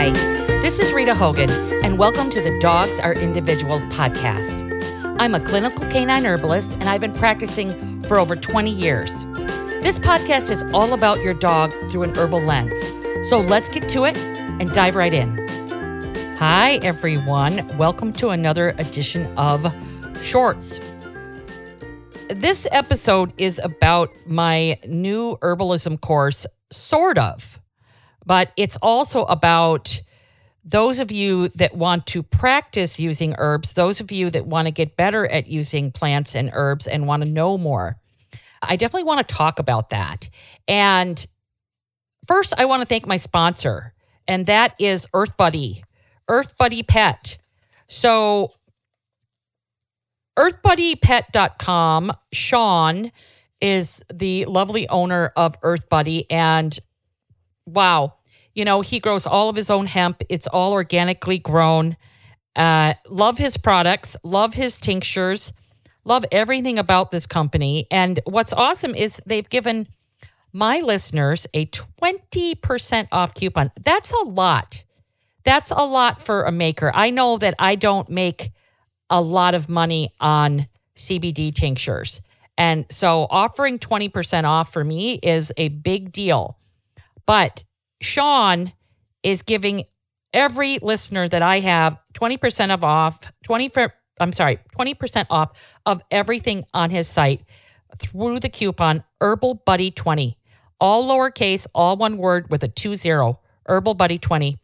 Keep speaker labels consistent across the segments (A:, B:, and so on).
A: Hi, this is Rita Hogan, and welcome to the Dogs Are Individuals podcast. I'm a clinical canine herbalist, and I've been practicing for over 20 years. This podcast is all about your dog through an herbal lens. So let's get to it and dive right in. Hi, everyone. Welcome to another edition of Shorts. This episode is about my new herbalism course, sort of but it's also about those of you that want to practice using herbs, those of you that want to get better at using plants and herbs and want to know more. I definitely want to talk about that. And first, I want to thank my sponsor, and that is Earth Buddy, Earth Buddy Pet. So, earthbuddypet.com, Sean is the lovely owner of Earth Buddy, and wow. You know, he grows all of his own hemp. It's all organically grown. Uh, love his products, love his tinctures, love everything about this company. And what's awesome is they've given my listeners a 20% off coupon. That's a lot. That's a lot for a maker. I know that I don't make a lot of money on CBD tinctures. And so offering 20% off for me is a big deal. But Sean is giving every listener that I have 20% of off, 20 for, I'm sorry, 20% off of everything on his site through the coupon Herbal Buddy 20. All lowercase, all one word with a 20, Herbal Buddy 20.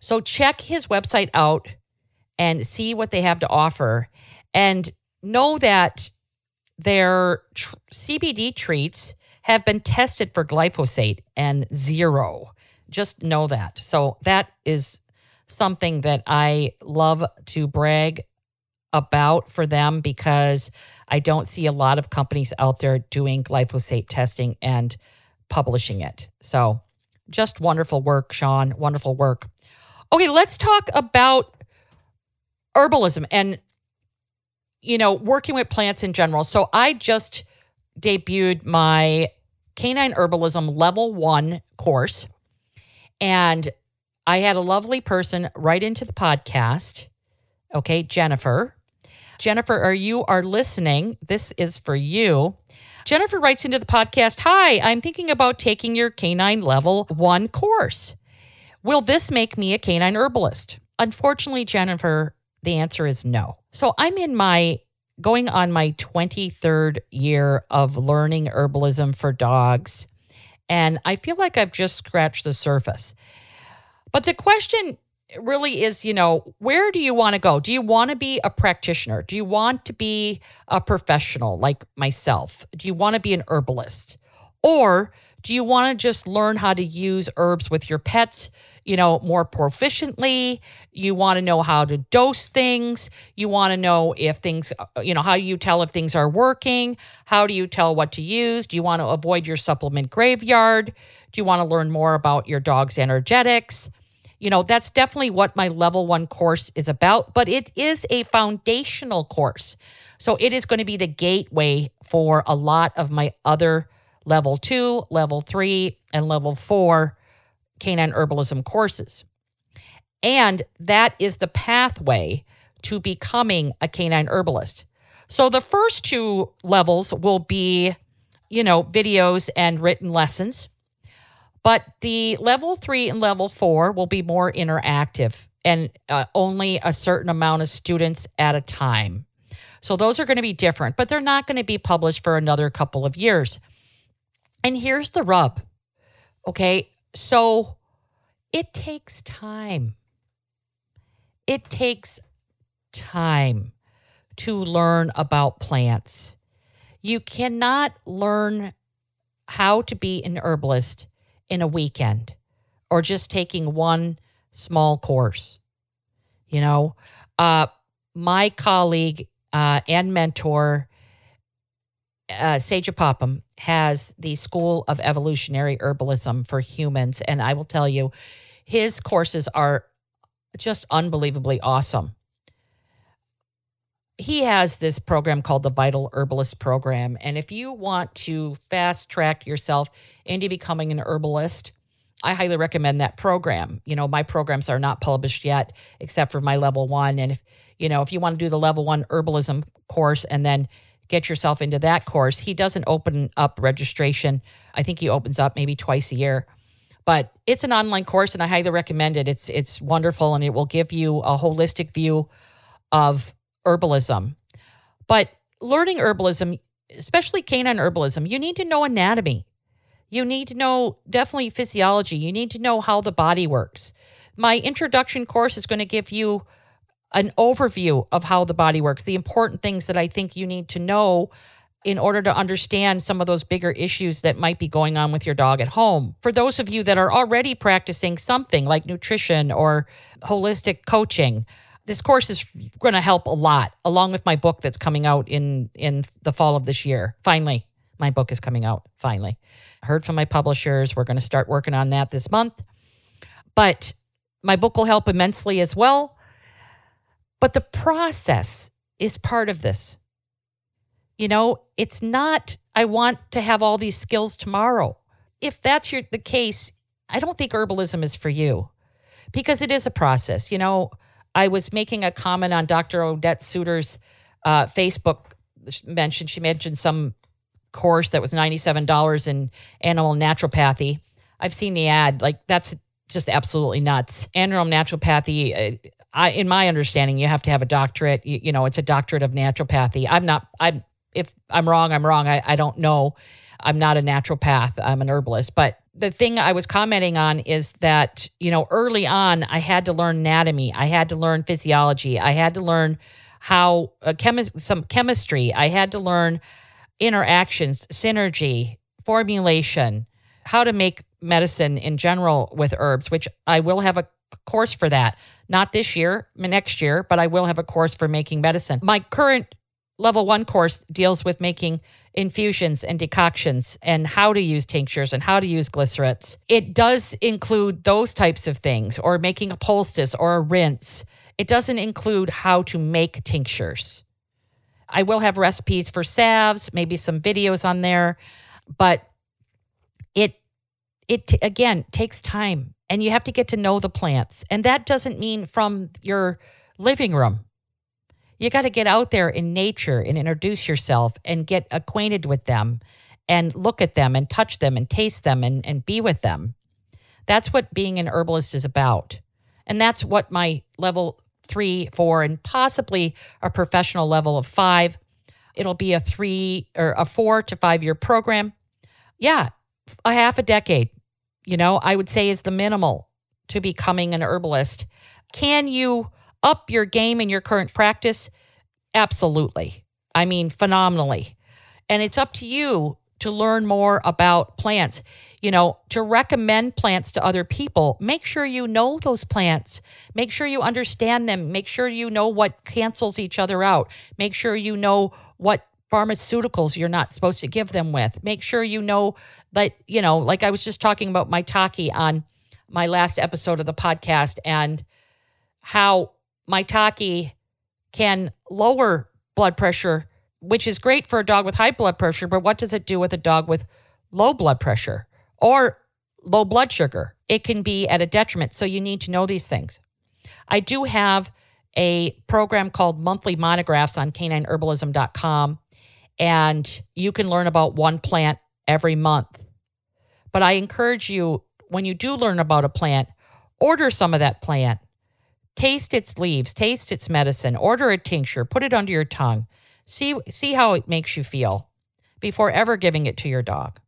A: So check his website out and see what they have to offer and know that their tr- CBD treats have been tested for glyphosate and zero. Just know that. So that is something that I love to brag about for them because I don't see a lot of companies out there doing glyphosate testing and publishing it. So just wonderful work, Sean. Wonderful work. Okay, let's talk about herbalism and you know working with plants in general. So I just debuted my canine herbalism level one course. And I had a lovely person write into the podcast. Okay, Jennifer. Jennifer, are you are listening? This is for you. Jennifer writes into the podcast Hi, I'm thinking about taking your canine level one course. Will this make me a canine herbalist? Unfortunately, Jennifer, the answer is no. So I'm in my going on my 23rd year of learning herbalism for dogs. And I feel like I've just scratched the surface. But the question really is, you know, where do you want to go? Do you want to be a practitioner? Do you want to be a professional like myself? Do you want to be an herbalist? Or do you want to just learn how to use herbs with your pets? You know, more proficiently. You want to know how to dose things. You want to know if things, uh, you know, how do you tell if things are working? How do you tell what to use? Do you want to avoid your supplement graveyard? Do you want to learn more about your dog's energetics? You know, that's definitely what my level one course is about, but it is a foundational course. So it is going to be the gateway for a lot of my other level two, level three, and level four canine herbalism courses. And that is the pathway to becoming a canine herbalist. So the first two levels will be, you know, videos and written lessons. But the level three and level four will be more interactive and uh, only a certain amount of students at a time. So those are going to be different, but they're not going to be published for another couple of years. And here's the rub. Okay. So it takes time. It takes time to learn about plants. You cannot learn how to be an herbalist in a weekend or just taking one small course. You know, uh, my colleague uh, and mentor, uh, Sajah Popham, has the School of Evolutionary Herbalism for Humans. And I will tell you, his courses are just unbelievably awesome. He has this program called the Vital Herbalist Program. And if you want to fast track yourself into becoming an herbalist, I highly recommend that program. You know, my programs are not published yet, except for my level one. And if, you know, if you want to do the level one herbalism course and then get yourself into that course, he doesn't open up registration. I think he opens up maybe twice a year. But it's an online course and I highly recommend it. It's it's wonderful and it will give you a holistic view of herbalism. But learning herbalism, especially canine herbalism, you need to know anatomy. You need to know definitely physiology. You need to know how the body works. My introduction course is going to give you an overview of how the body works, the important things that I think you need to know in order to understand some of those bigger issues that might be going on with your dog at home. For those of you that are already practicing something like nutrition or holistic coaching, this course is going to help a lot along with my book that's coming out in in the fall of this year. Finally, my book is coming out finally heard from my publishers. We're going to start working on that this month. But my book will help immensely as well. But the process is part of this. You know, it's not, I want to have all these skills tomorrow. If that's your, the case, I don't think herbalism is for you because it is a process. You know, I was making a comment on Dr. Odette Suter's uh, Facebook mention. She mentioned some course that was $97 in animal naturopathy. I've seen the ad. Like, that's just absolutely nuts. Animal naturopathy, uh, I, in my understanding, you have to have a doctorate. You, you, know, it's a doctorate of naturopathy. I'm not, I'm, if I'm wrong, I'm wrong. I, I don't know. I'm not a naturopath, I'm an herbalist. But the thing I was commenting on is that, you know, early on, I had to learn anatomy, I had to learn physiology, I had to learn how uh, some chemistry, I had to learn interactions, synergy, formulation, how to make medicine in general with herbs, which I will have a course for that. Not this year, next year, but I will have a course for making medicine. My current level one course deals with making infusions and decoctions and how to use tinctures and how to use glycerates. It does include those types of things, or making a poultice or a rinse. It doesn't include how to make tinctures. I will have recipes for salves, maybe some videos on there, but it again takes time and you have to get to know the plants. And that doesn't mean from your living room. You got to get out there in nature and introduce yourself and get acquainted with them and look at them and touch them and taste them and, and be with them. That's what being an herbalist is about. And that's what my level three, four, and possibly a professional level of five. It'll be a three or a four to five year program. Yeah, a half a decade, you know, I would say is the minimal to becoming an herbalist. Can you up your game in your current practice? Absolutely. I mean, phenomenally. And it's up to you to learn more about plants you know, to recommend plants to other people, make sure you know those plants. Make sure you understand them. Make sure you know what cancels each other out. Make sure you know what pharmaceuticals you're not supposed to give them with. Make sure you know that, you know, like I was just talking about maitake on my last episode of the podcast and how maitake can lower blood pressure, which is great for a dog with high blood pressure, but what does it do with a dog with low blood pressure? or low blood sugar. It can be at a detriment. So you need to know these things. I do have a program called Monthly Monographs on canineherbalism.com, and you can learn about one plant every month. But I encourage you, when you do learn about a plant, order some of that plant. Taste its leaves, taste its medicine, order a tincture, put it under your tongue. See, see how it makes you feel before ever giving it to your dog.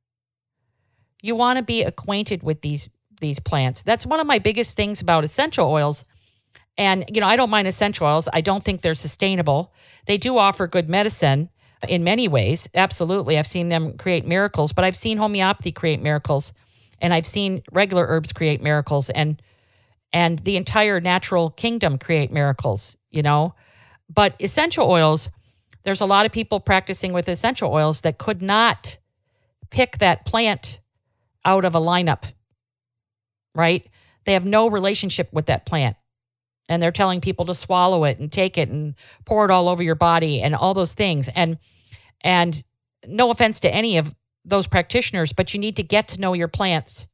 A: You want to be acquainted with these these plants. That's one of my biggest things about essential oils. And you know, I don't mind essential oils. I don't think they're sustainable. They do offer good medicine in many ways. Absolutely. I've seen them create miracles, but I've seen homeopathy create miracles and I've seen regular herbs create miracles and and the entire natural kingdom create miracles, you know. But essential oils, there's a lot of people practicing with essential oils that could not pick that plant out of a lineup, right? They have no relationship with that plant. And they're telling people to swallow it and take it and pour it all over your body and all those things. And and no offense to any of those practitioners, but you need to get to know your plants.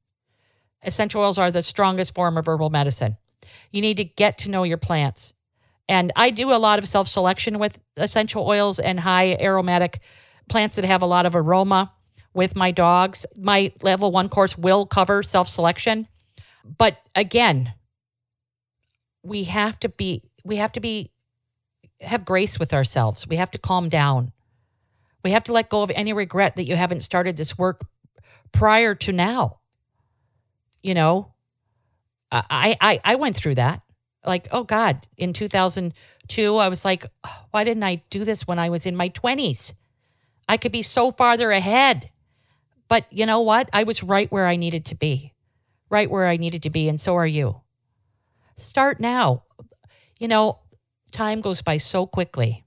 A: Essential oils are the strongest form of herbal medicine. You need to get to know your plants. And I do a lot of self selection with essential oils and high aromatic plants that have a lot of aroma with my dogs. My level one course will cover self selection. But again, we have to be, we have to be, have grace with ourselves. We have to calm down. We have to let go of any regret that you haven't started this work prior to now. You know, I, I, I went through that. Like, oh God, in 2002, I was like, oh, why didn't I do this when I was in my 20s? I could be so farther ahead. But you know what? I was right where I needed to be, right where I needed to be. And so are you. Start now. You know, time goes by so quickly.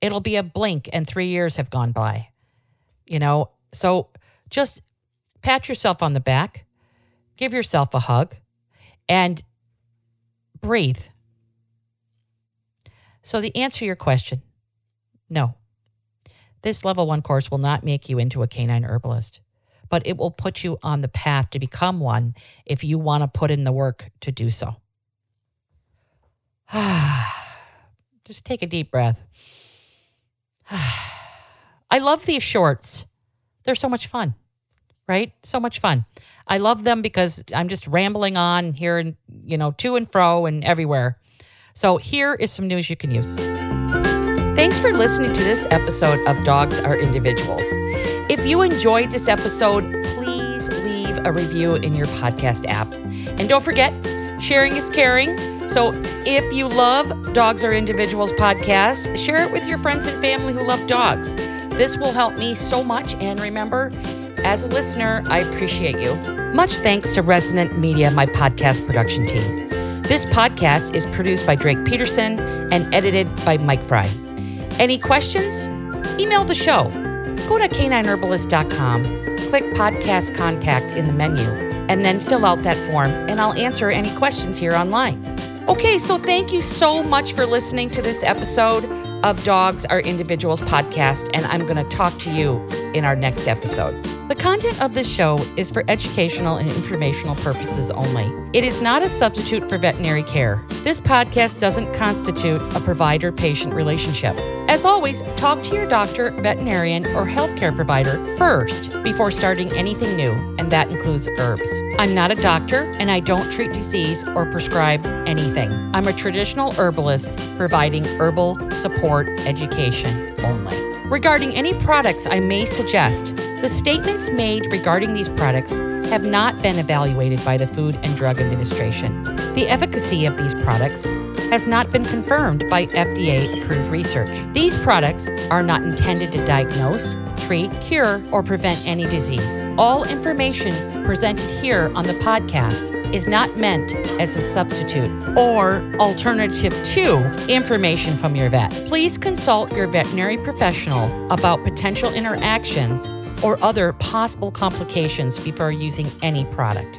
A: It'll be a blink and three years have gone by. You know, so just pat yourself on the back, give yourself a hug, and breathe. So, the answer to your question no. This level one course will not make you into a canine herbalist, but it will put you on the path to become one if you want to put in the work to do so. Just take a deep breath. I love these shorts. They're so much fun, right? So much fun. I love them because I'm just rambling on here and, you know, to and fro and everywhere. So here is some news you can use. Thanks for listening to this episode of Dogs Are Individuals. If you enjoyed this episode, please leave a review in your podcast app. And don't forget, sharing is caring. So if you love Dogs Are Individuals podcast, share it with your friends and family who love dogs. This will help me so much. And remember, as a listener, I appreciate you. Much thanks to Resonant Media, my podcast production team. This podcast is produced by Drake Peterson and edited by Mike Fry. Any questions? Email the show. Go to canineherbalist.com, click podcast contact in the menu, and then fill out that form, and I'll answer any questions here online. Okay, so thank you so much for listening to this episode of Dogs Are Individuals podcast, and I'm going to talk to you in our next episode. The content of this show is for educational and informational purposes only. It is not a substitute for veterinary care. This podcast doesn't constitute a provider patient relationship. As always, talk to your doctor, veterinarian, or healthcare provider first before starting anything new, and that includes herbs. I'm not a doctor and I don't treat disease or prescribe anything. I'm a traditional herbalist providing herbal support education only. Regarding any products I may suggest, the statements made regarding these products have not been evaluated by the Food and Drug Administration. The efficacy of these products has not been confirmed by FDA approved research. These products are not intended to diagnose, treat, cure, or prevent any disease. All information presented here on the podcast is not meant as a substitute or alternative to information from your vet. Please consult your veterinary professional about potential interactions or other possible complications before using any product.